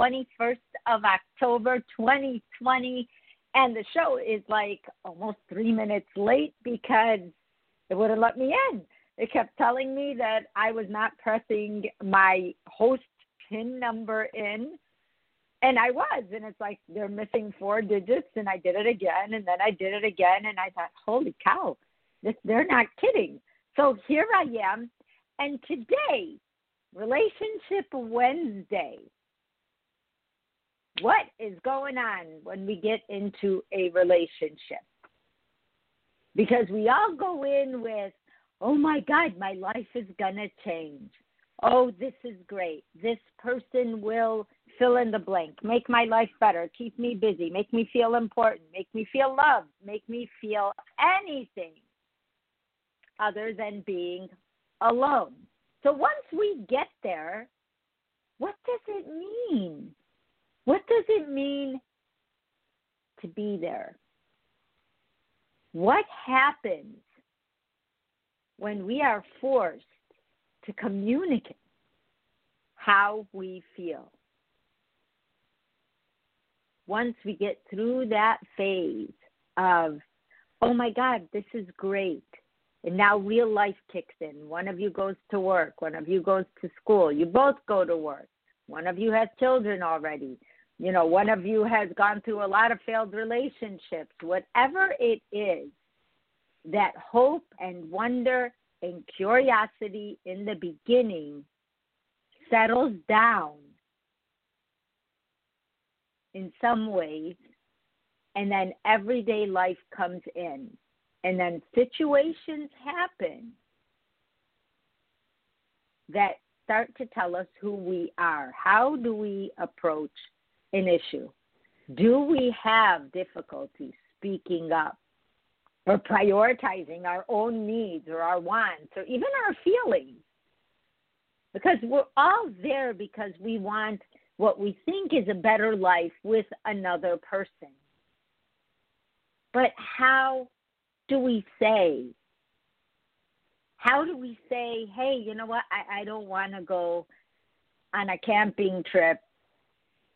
21st of October, 2020, and the show is like almost three minutes late because it wouldn't let me in. It kept telling me that I was not pressing my host PIN number in, and I was. And it's like they're missing four digits, and I did it again, and then I did it again, and I thought, holy cow, this, they're not kidding so here I am, and today, Relationship Wednesday. What is going on when we get into a relationship? Because we all go in with, oh my God, my life is going to change. Oh, this is great. This person will fill in the blank, make my life better, keep me busy, make me feel important, make me feel loved, make me feel anything other than being alone. So once we get there, what does it mean? What does it mean to be there? What happens when we are forced to communicate how we feel? Once we get through that phase of, oh my God, this is great. And now real life kicks in. One of you goes to work, one of you goes to school. You both go to work. One of you has children already. You know, one of you has gone through a lot of failed relationships. Whatever it is, that hope and wonder and curiosity in the beginning settles down in some ways, and then everyday life comes in. And then situations happen that start to tell us who we are. How do we approach an issue? Do we have difficulty speaking up or prioritizing our own needs or our wants or even our feelings? Because we're all there because we want what we think is a better life with another person. But how do we say? How do we say, hey, you know what? I, I don't want to go on a camping trip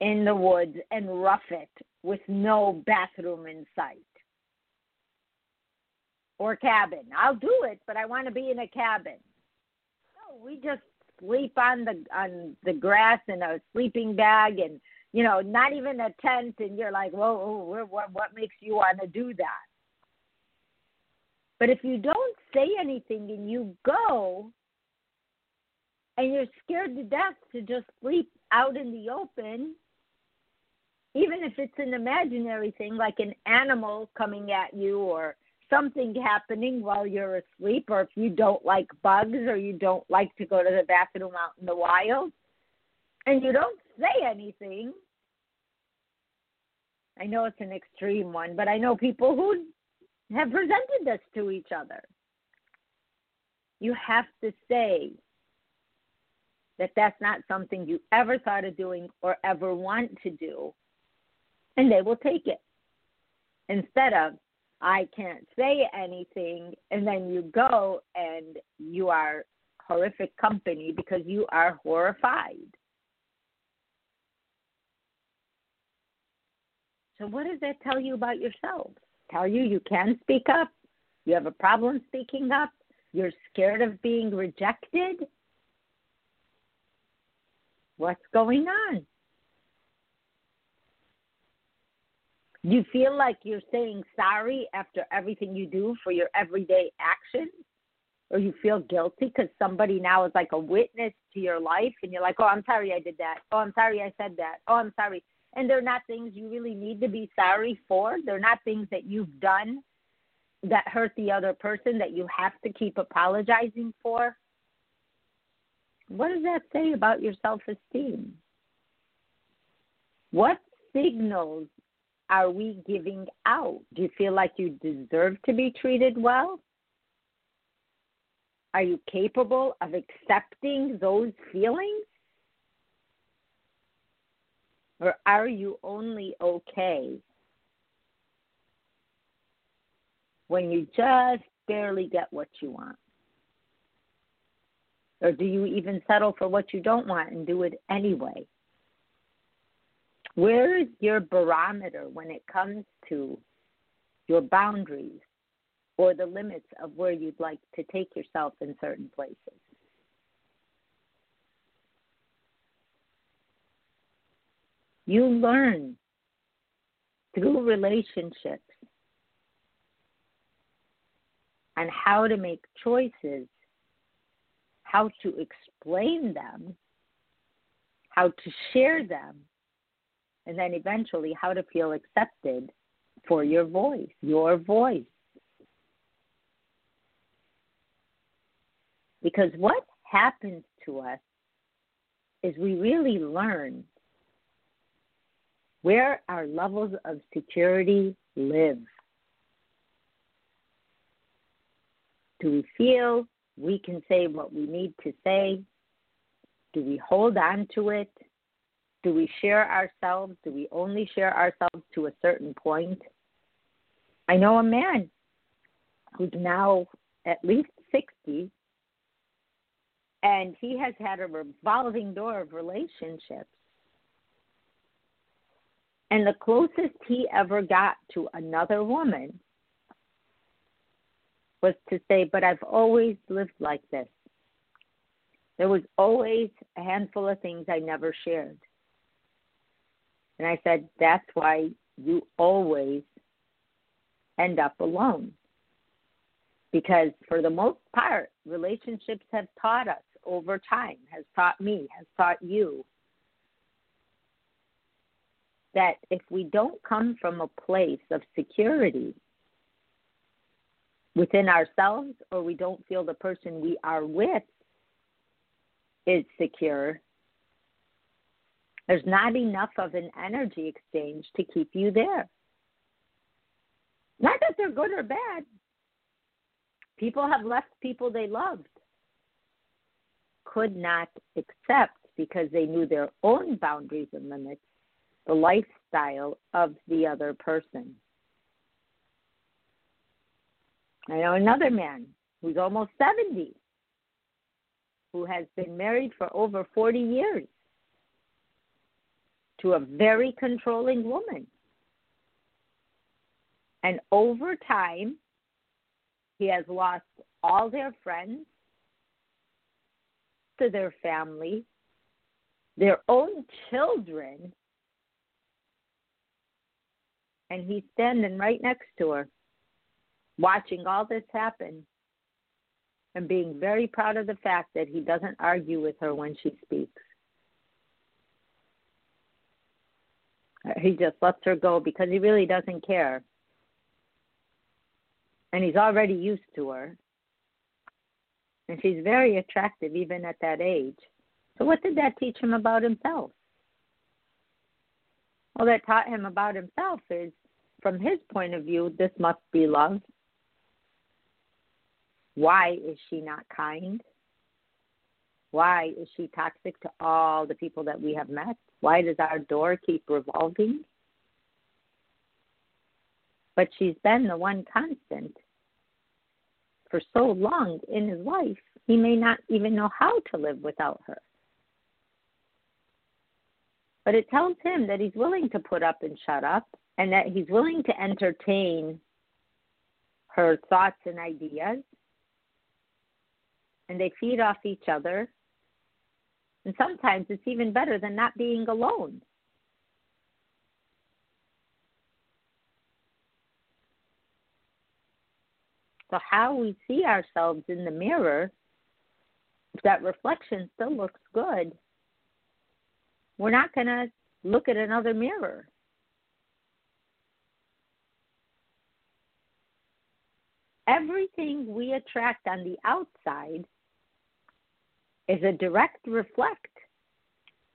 in the woods and rough it with no bathroom in sight or cabin. I'll do it, but I want to be in a cabin. We just sleep on the on the grass in a sleeping bag and you know not even a tent and you're like whoa, whoa what what makes you want to do that but if you don't say anything and you go and you're scared to death to just sleep out in the open, even if it's an imaginary thing like an animal coming at you or something happening while you're asleep, or if you don't like bugs or you don't like to go to the bathroom out in the wild, and you don't say anything. I know it's an extreme one, but I know people who have presented this to each other. You have to say that that's not something you ever thought of doing or ever want to do, and they will take it. Instead of, I can't say anything, and then you go and you are horrific company because you are horrified. So, what does that tell you about yourself? tell you you can speak up, you have a problem speaking up, you're scared of being rejected. What's going on? You feel like you're saying sorry after everything you do for your everyday actions? or you feel guilty because somebody now is like a witness to your life and you're like, oh, I'm sorry I did that. Oh, I'm sorry I said that. Oh, I'm sorry. And they're not things you really need to be sorry for. They're not things that you've done that hurt the other person that you have to keep apologizing for. What does that say about your self esteem? What signals are we giving out? Do you feel like you deserve to be treated well? Are you capable of accepting those feelings? Or are you only okay when you just barely get what you want? Or do you even settle for what you don't want and do it anyway? Where is your barometer when it comes to your boundaries or the limits of where you'd like to take yourself in certain places? You learn through relationships and how to make choices, how to explain them, how to share them, and then eventually how to feel accepted for your voice, your voice. Because what happens to us is we really learn where our levels of security live. Do we feel we can say what we need to say? Do we hold on to it? Do we share ourselves? Do we only share ourselves to a certain point? I know a man who's now at least 60, and he has had a revolving door of relationships. And the closest he ever got to another woman was to say, But I've always lived like this. There was always a handful of things I never shared. And I said, That's why you always end up alone. Because for the most part, relationships have taught us over time, has taught me, has taught you, that if we don't come from a place of security within ourselves or we don't feel the person we are with is secure, there's not enough of an energy exchange to keep you there. Not that they're good or bad. People have left people they loved, could not accept because they knew their own boundaries and limits, the lifestyle of the other person. I know another man who's almost 70 who has been married for over 40 years to a very controlling woman. And over time, he has lost all their friends to their family, their own children, and he's standing right next to her, watching all this happen and being very proud of the fact that he doesn't argue with her when she speaks. He just lets her go because he really doesn't care. And he's already used to her. And she's very attractive even at that age. So, what did that teach him about himself? Well, that taught him about himself is from his point of view, this must be love. Why is she not kind? Why is she toxic to all the people that we have met? Why does our door keep revolving? But she's been the one constant for so long in his life, he may not even know how to live without her. But it tells him that he's willing to put up and shut up and that he's willing to entertain her thoughts and ideas. And they feed off each other and sometimes it's even better than not being alone. So, how we see ourselves in the mirror, if that reflection still looks good, we're not going to look at another mirror. Everything we attract on the outside is a direct reflect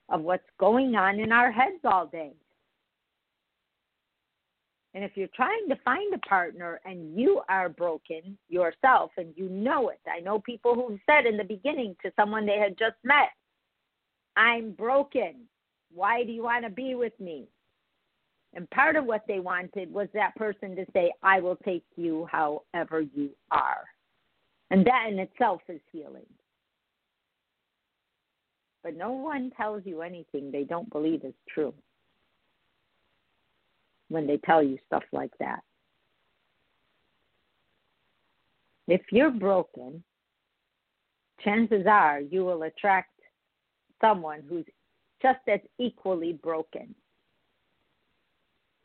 of what's going on in our heads all day. And if you're trying to find a partner and you are broken yourself and you know it, I know people who've said in the beginning to someone they had just met, I'm broken. Why do you want to be with me? And part of what they wanted was that person to say, I will take you however you are. And that in itself is healing. But no one tells you anything they don't believe is true when they tell you stuff like that. If you're broken, chances are you will attract someone who's just as equally broken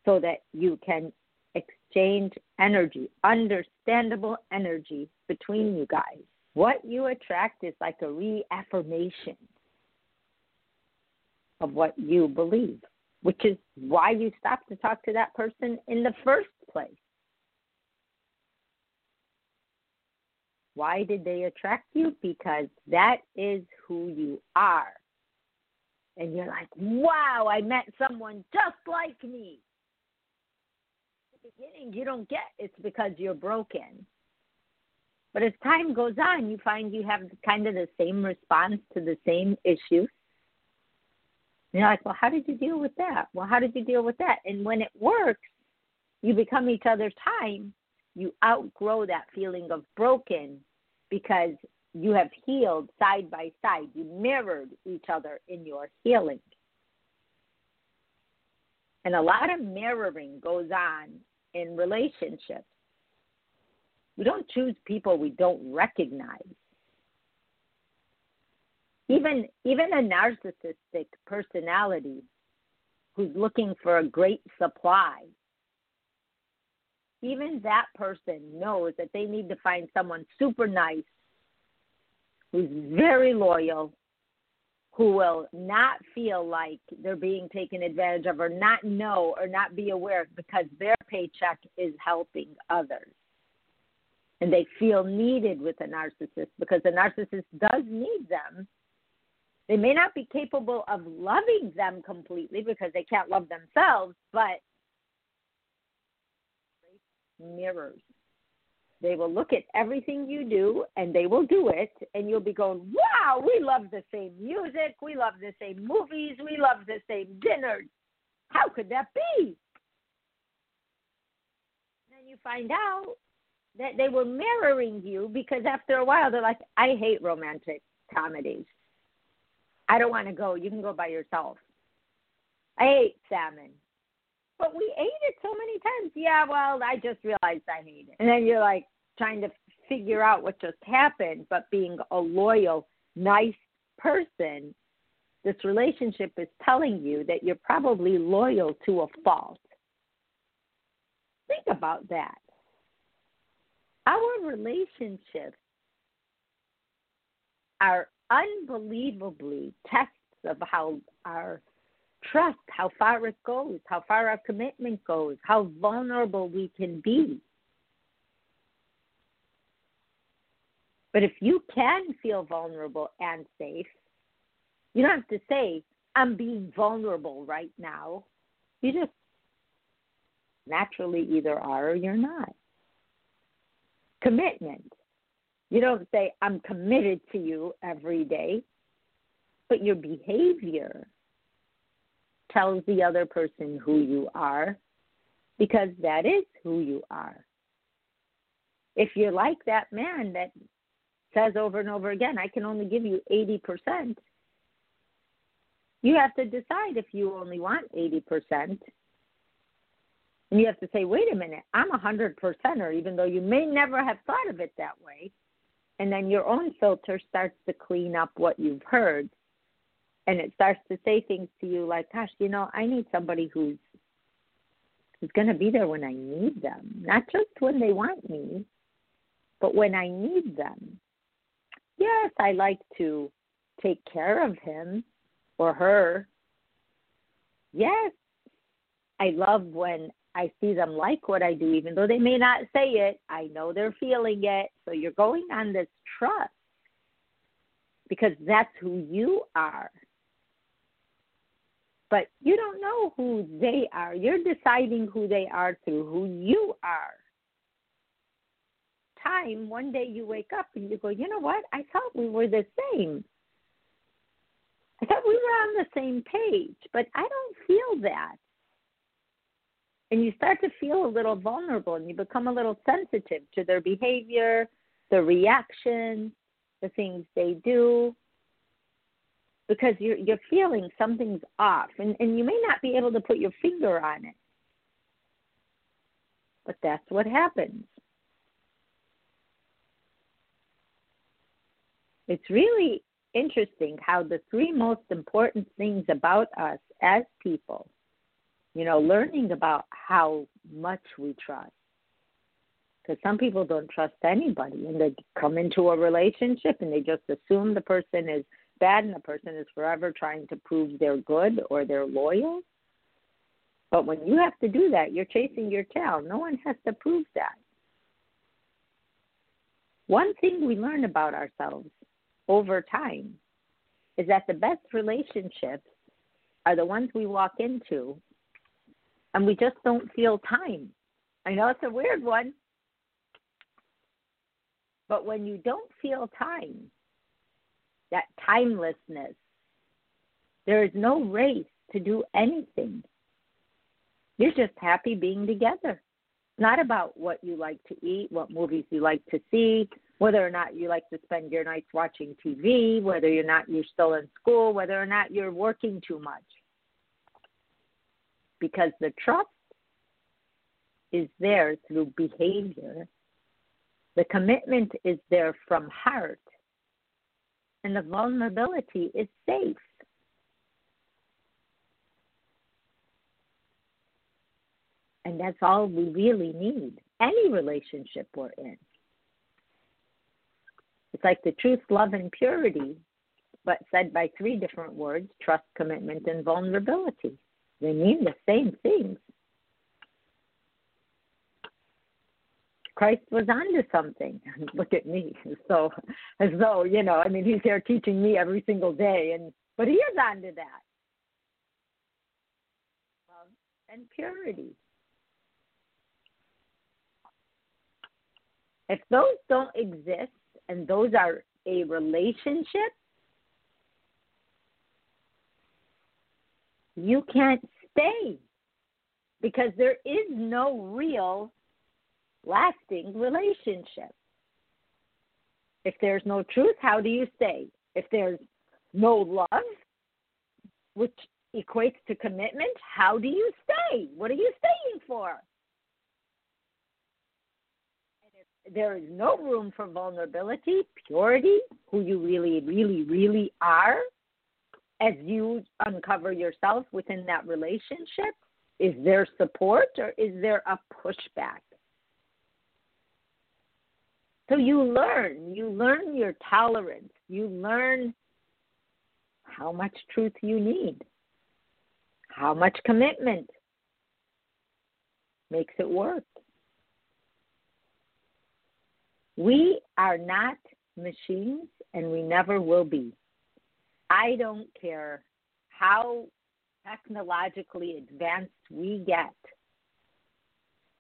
so that you can exchange energy, understandable energy between you guys. What you attract is like a reaffirmation of what you believe which is why you stopped to talk to that person in the first place. Why did they attract you? Because that is who you are. And you're like, wow, I met someone just like me. At the beginning, you don't get it's because you're broken. But as time goes on, you find you have kind of the same response to the same issues and you're like, well, how did you deal with that? Well, how did you deal with that? And when it works, you become each other's time. You outgrow that feeling of broken because you have healed side by side. You mirrored each other in your healing. And a lot of mirroring goes on in relationships. We don't choose people we don't recognize even even a narcissistic personality who's looking for a great supply even that person knows that they need to find someone super nice who's very loyal who will not feel like they're being taken advantage of or not know or not be aware because their paycheck is helping others. And they feel needed with a narcissist because the narcissist does need them they may not be capable of loving them completely because they can't love themselves, but mirrors. They will look at everything you do and they will do it, and you'll be going, Wow, we love the same music, we love the same movies, we love the same dinners. How could that be? Then you find out that they were mirroring you because after a while they're like, I hate romantic comedies. I don't want to go. You can go by yourself. I ate salmon. But we ate it so many times. Yeah, well, I just realized I hate it. And then you're like trying to figure out what just happened, but being a loyal, nice person, this relationship is telling you that you're probably loyal to a fault. Think about that. Our relationships are unbelievably tests of how our trust, how far it goes, how far our commitment goes, how vulnerable we can be. But if you can feel vulnerable and safe, you don't have to say, I'm being vulnerable right now. You just naturally either are or you're not. Commitment. You don't say, I'm committed to you every day, but your behavior tells the other person who you are because that is who you are. If you're like that man that says over and over again, I can only give you 80%, you have to decide if you only want 80%. And you have to say, wait a minute, I'm a 100%er, even though you may never have thought of it that way and then your own filter starts to clean up what you've heard and it starts to say things to you like gosh you know i need somebody who's who's going to be there when i need them not just when they want me But when I need them, yes, I like to take care of him or her. Yes, I love when I see them like what I do, even though they may not say it. I know they're feeling it. So you're going on this trust because that's who you are. But you don't know who they are. You're deciding who they are through who you are. Time, one day you wake up and you go, you know what? I thought we were the same. I thought we were on the same page, but I don't feel that. And you start to feel a little vulnerable and you become a little sensitive to their behavior, the reaction, the things they do because you're you're feeling something's off and, and you may not be able to put your finger on it. But that's what happens. It's really interesting how the three most important things about us as people, you know, learning about how much we trust. Because some people don't trust anybody and they come into a relationship and they just assume the person is bad and the person is forever trying to prove they're good or they're loyal. But when you have to do that, you're chasing your tail. No one has to prove that. One thing we learn about ourselves over time is that the best relationships are the ones we walk into and we just don't feel time. I know it's a weird one, but when you don't feel time, that timelessness. There is no race to do anything. You're just happy being together. It's not about what you like to eat, what movies you like to see, whether or not you like to spend your nights watching TV, whether or not you're still in school, whether or not you're working too much. Because the trust is there through behavior. The commitment is there from heart and the vulnerability is safe. And that's all we really need, any relationship we're in. It's like the truth, love, and purity, but said by three different words trust, commitment, and vulnerability. They mean the same things. Christ was onto something. Look at me. So as though, you know, I mean he's there teaching me every single day and but he is onto that. Love and purity. If those don't exist and those are a relationship, you can't stay because there is no real lasting relationship. If there's no truth, how do you stay? If there's no love, which equates to commitment, how do you stay? What are you staying for? There is no room for vulnerability, purity, who you really, really, really are, as you uncover yourself within that relationship, is there support or is there a pushback? So you learn, you learn your tolerance, you learn how much truth you need, how much commitment makes it work. We are not machines and we never will be. I don't care how technologically advanced we get,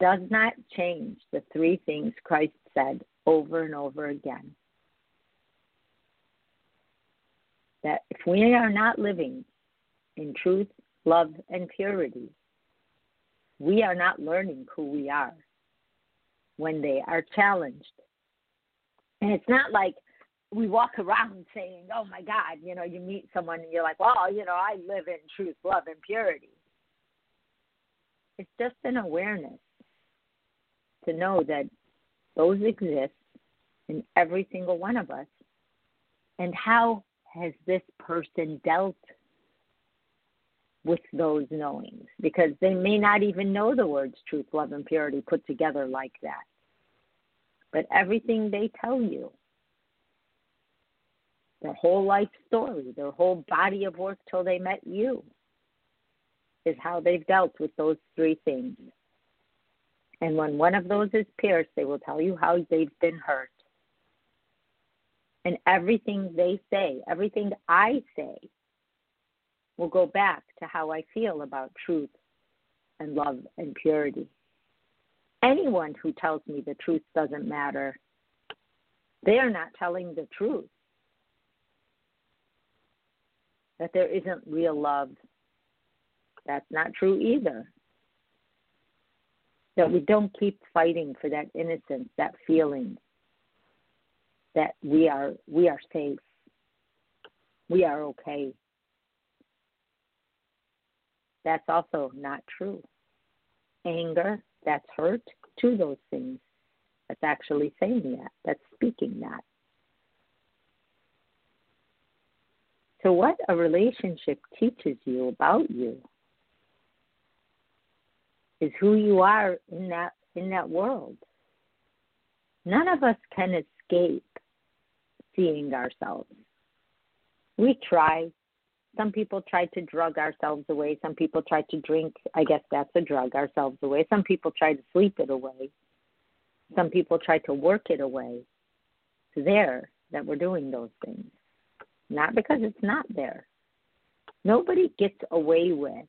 does not change the three things Christ said over and over again. That if we are not living in truth, love, and purity, we are not learning who we are when they are challenged. And it's not like we walk around saying, oh my God, you know, you meet someone and you're like, well, you know, I live in truth, love, and purity. It's just an awareness to know that those exist in every single one of us. And how has this person dealt with those knowings? Because they may not even know the words truth, love, and purity put together like that. but everything they tell you, their whole life story, their whole body of work till they met you, is how they've dealt with those three things. And when one of those is pierced, they will tell you how they've been hurt. And everything they say, everything I say, will go back to how I feel about truth and love and purity. Anyone who tells me the truth doesn't matter, they are not telling the truth. That there isn't real love, that's not true either. That we don't keep fighting for that innocence, that feeling that we are we are safe. We are okay. That's also not true. Anger, that's hurt to those things. That's actually saying that. That's speaking that. So, what a relationship teaches you about you is who you are in that in that world. None of us can escape seeing ourselves. We try. Some people try to drug ourselves away. Some people try to drink. I guess that's a drug ourselves away. Some people try to sleep it away. Some people try to work it away. It's there that we're doing those things, not because it's not there. Nobody gets away with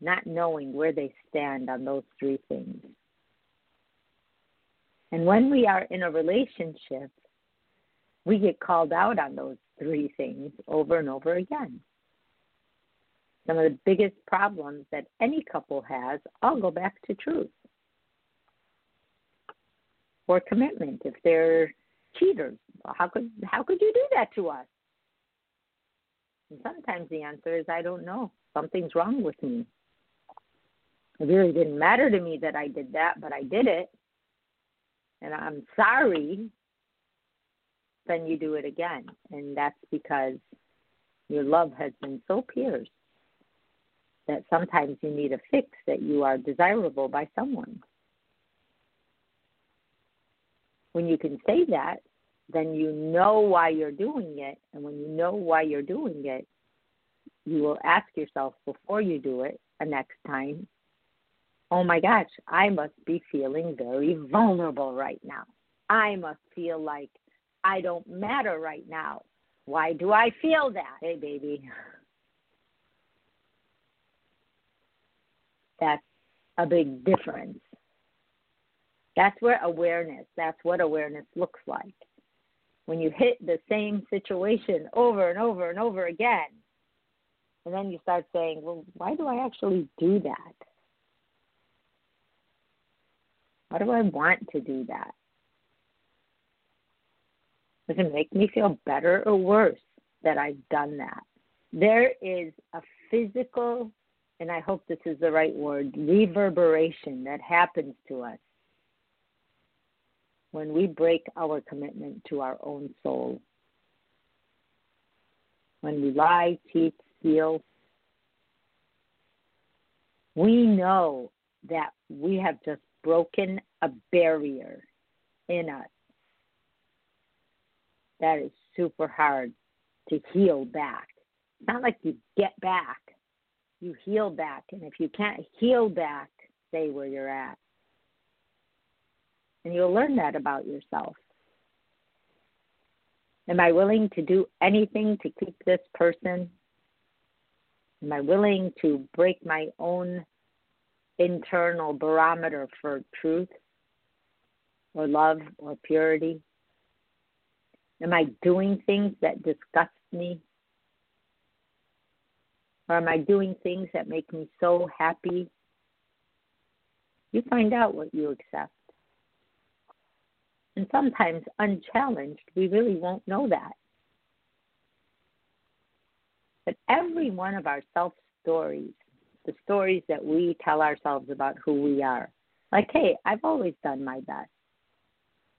not knowing where they stand on those three things. And when we are in a relationship, we get called out on those three things over and over again. Some of the biggest problems that any couple has all go back to truth or commitment. If they're cheaters, how could how could you do that to us? And sometimes the answer is I don't know. Something's wrong with me. It really didn't matter to me that I did that, but I did it. And I'm sorry. Then you do it again. And that's because your love has been so pierced that sometimes you need a fix that you are desirable by someone. When you can say that, then you know why you're doing it. And when you know why you're doing it, you will ask yourself before you do it a next time oh my gosh, I must be feeling very vulnerable right now. I must feel like I don't matter right now. Why do I feel that? Hey, baby. That's a big difference. That's where awareness, that's what awareness looks like. When you hit the same situation over and over and over again, and then you start saying, well, why do I actually do that? Why do I want to do that? Does it make me feel better or worse that I've done that? There is a physical, and I hope this is the right word, reverberation that happens to us when we break our commitment to our own soul. When we lie, cheat, steal, we know that we have just broken a barrier in us that is super hard to heal back. It's not like you get back, you heal back. And if you can't heal back, stay where you're at. And you'll learn that about yourself. Am I willing to do anything to keep this person? Am I willing to break my own internal barometer for truth or love or purity? Am I doing things that disgust me? Or am I doing things that make me so happy? You find out what you accept. And sometimes, unchallenged, we really won't know that. But every one of our self stories the stories that we tell ourselves about who we are. Like, hey, I've always done my best.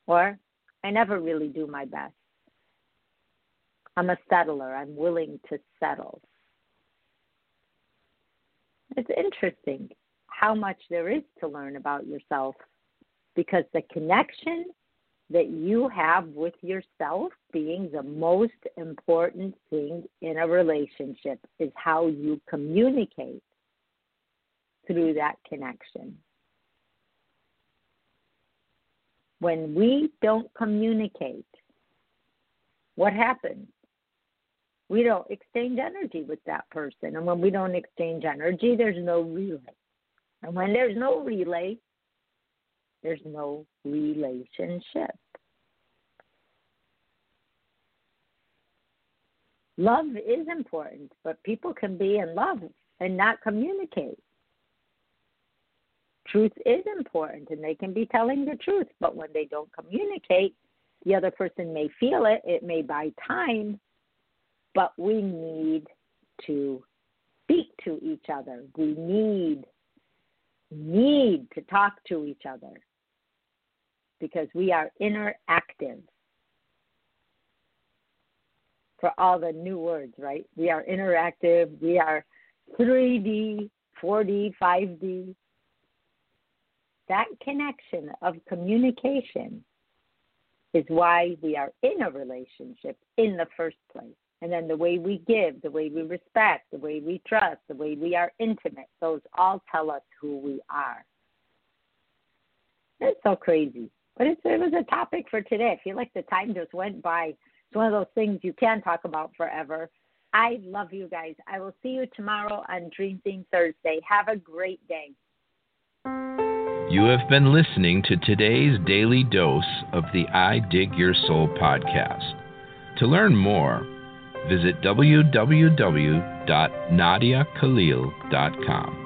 Or, I never really do my best. I'm a settler. I'm willing to settle. It's interesting how much there is to learn about yourself because the connection that you have with yourself being the most important thing in a relationship is how you communicate through that connection. When we don't communicate, what happens? We don't exchange energy with that person. And when we don't exchange energy, there's no relay. And when there's no relay, there's no relationship. Love is important, but people can be in love and not communicate. Truth is important and they can be telling the truth, but when they don't communicate, the other person may feel it, it may buy time, but we need to speak to each other. We need need to talk to each other because we are interactive. For all the new words, right? We are interactive, we are 3D, 4D, 5D. That connection of communication is why we are in a relationship in the first place. And then the way we give, the way we respect, the way we trust, the way we are intimate, those all tell us who we are. It's so crazy. But it's, it was a topic for today. I feel like the time just went by. It's one of those things you can talk about forever. I love you guys. I will see you tomorrow on Dream Theme Thursday. Have a great day. You have been listening to today's daily dose of the I Dig Your Soul podcast. To learn more, visit www.nadiakhalil.com.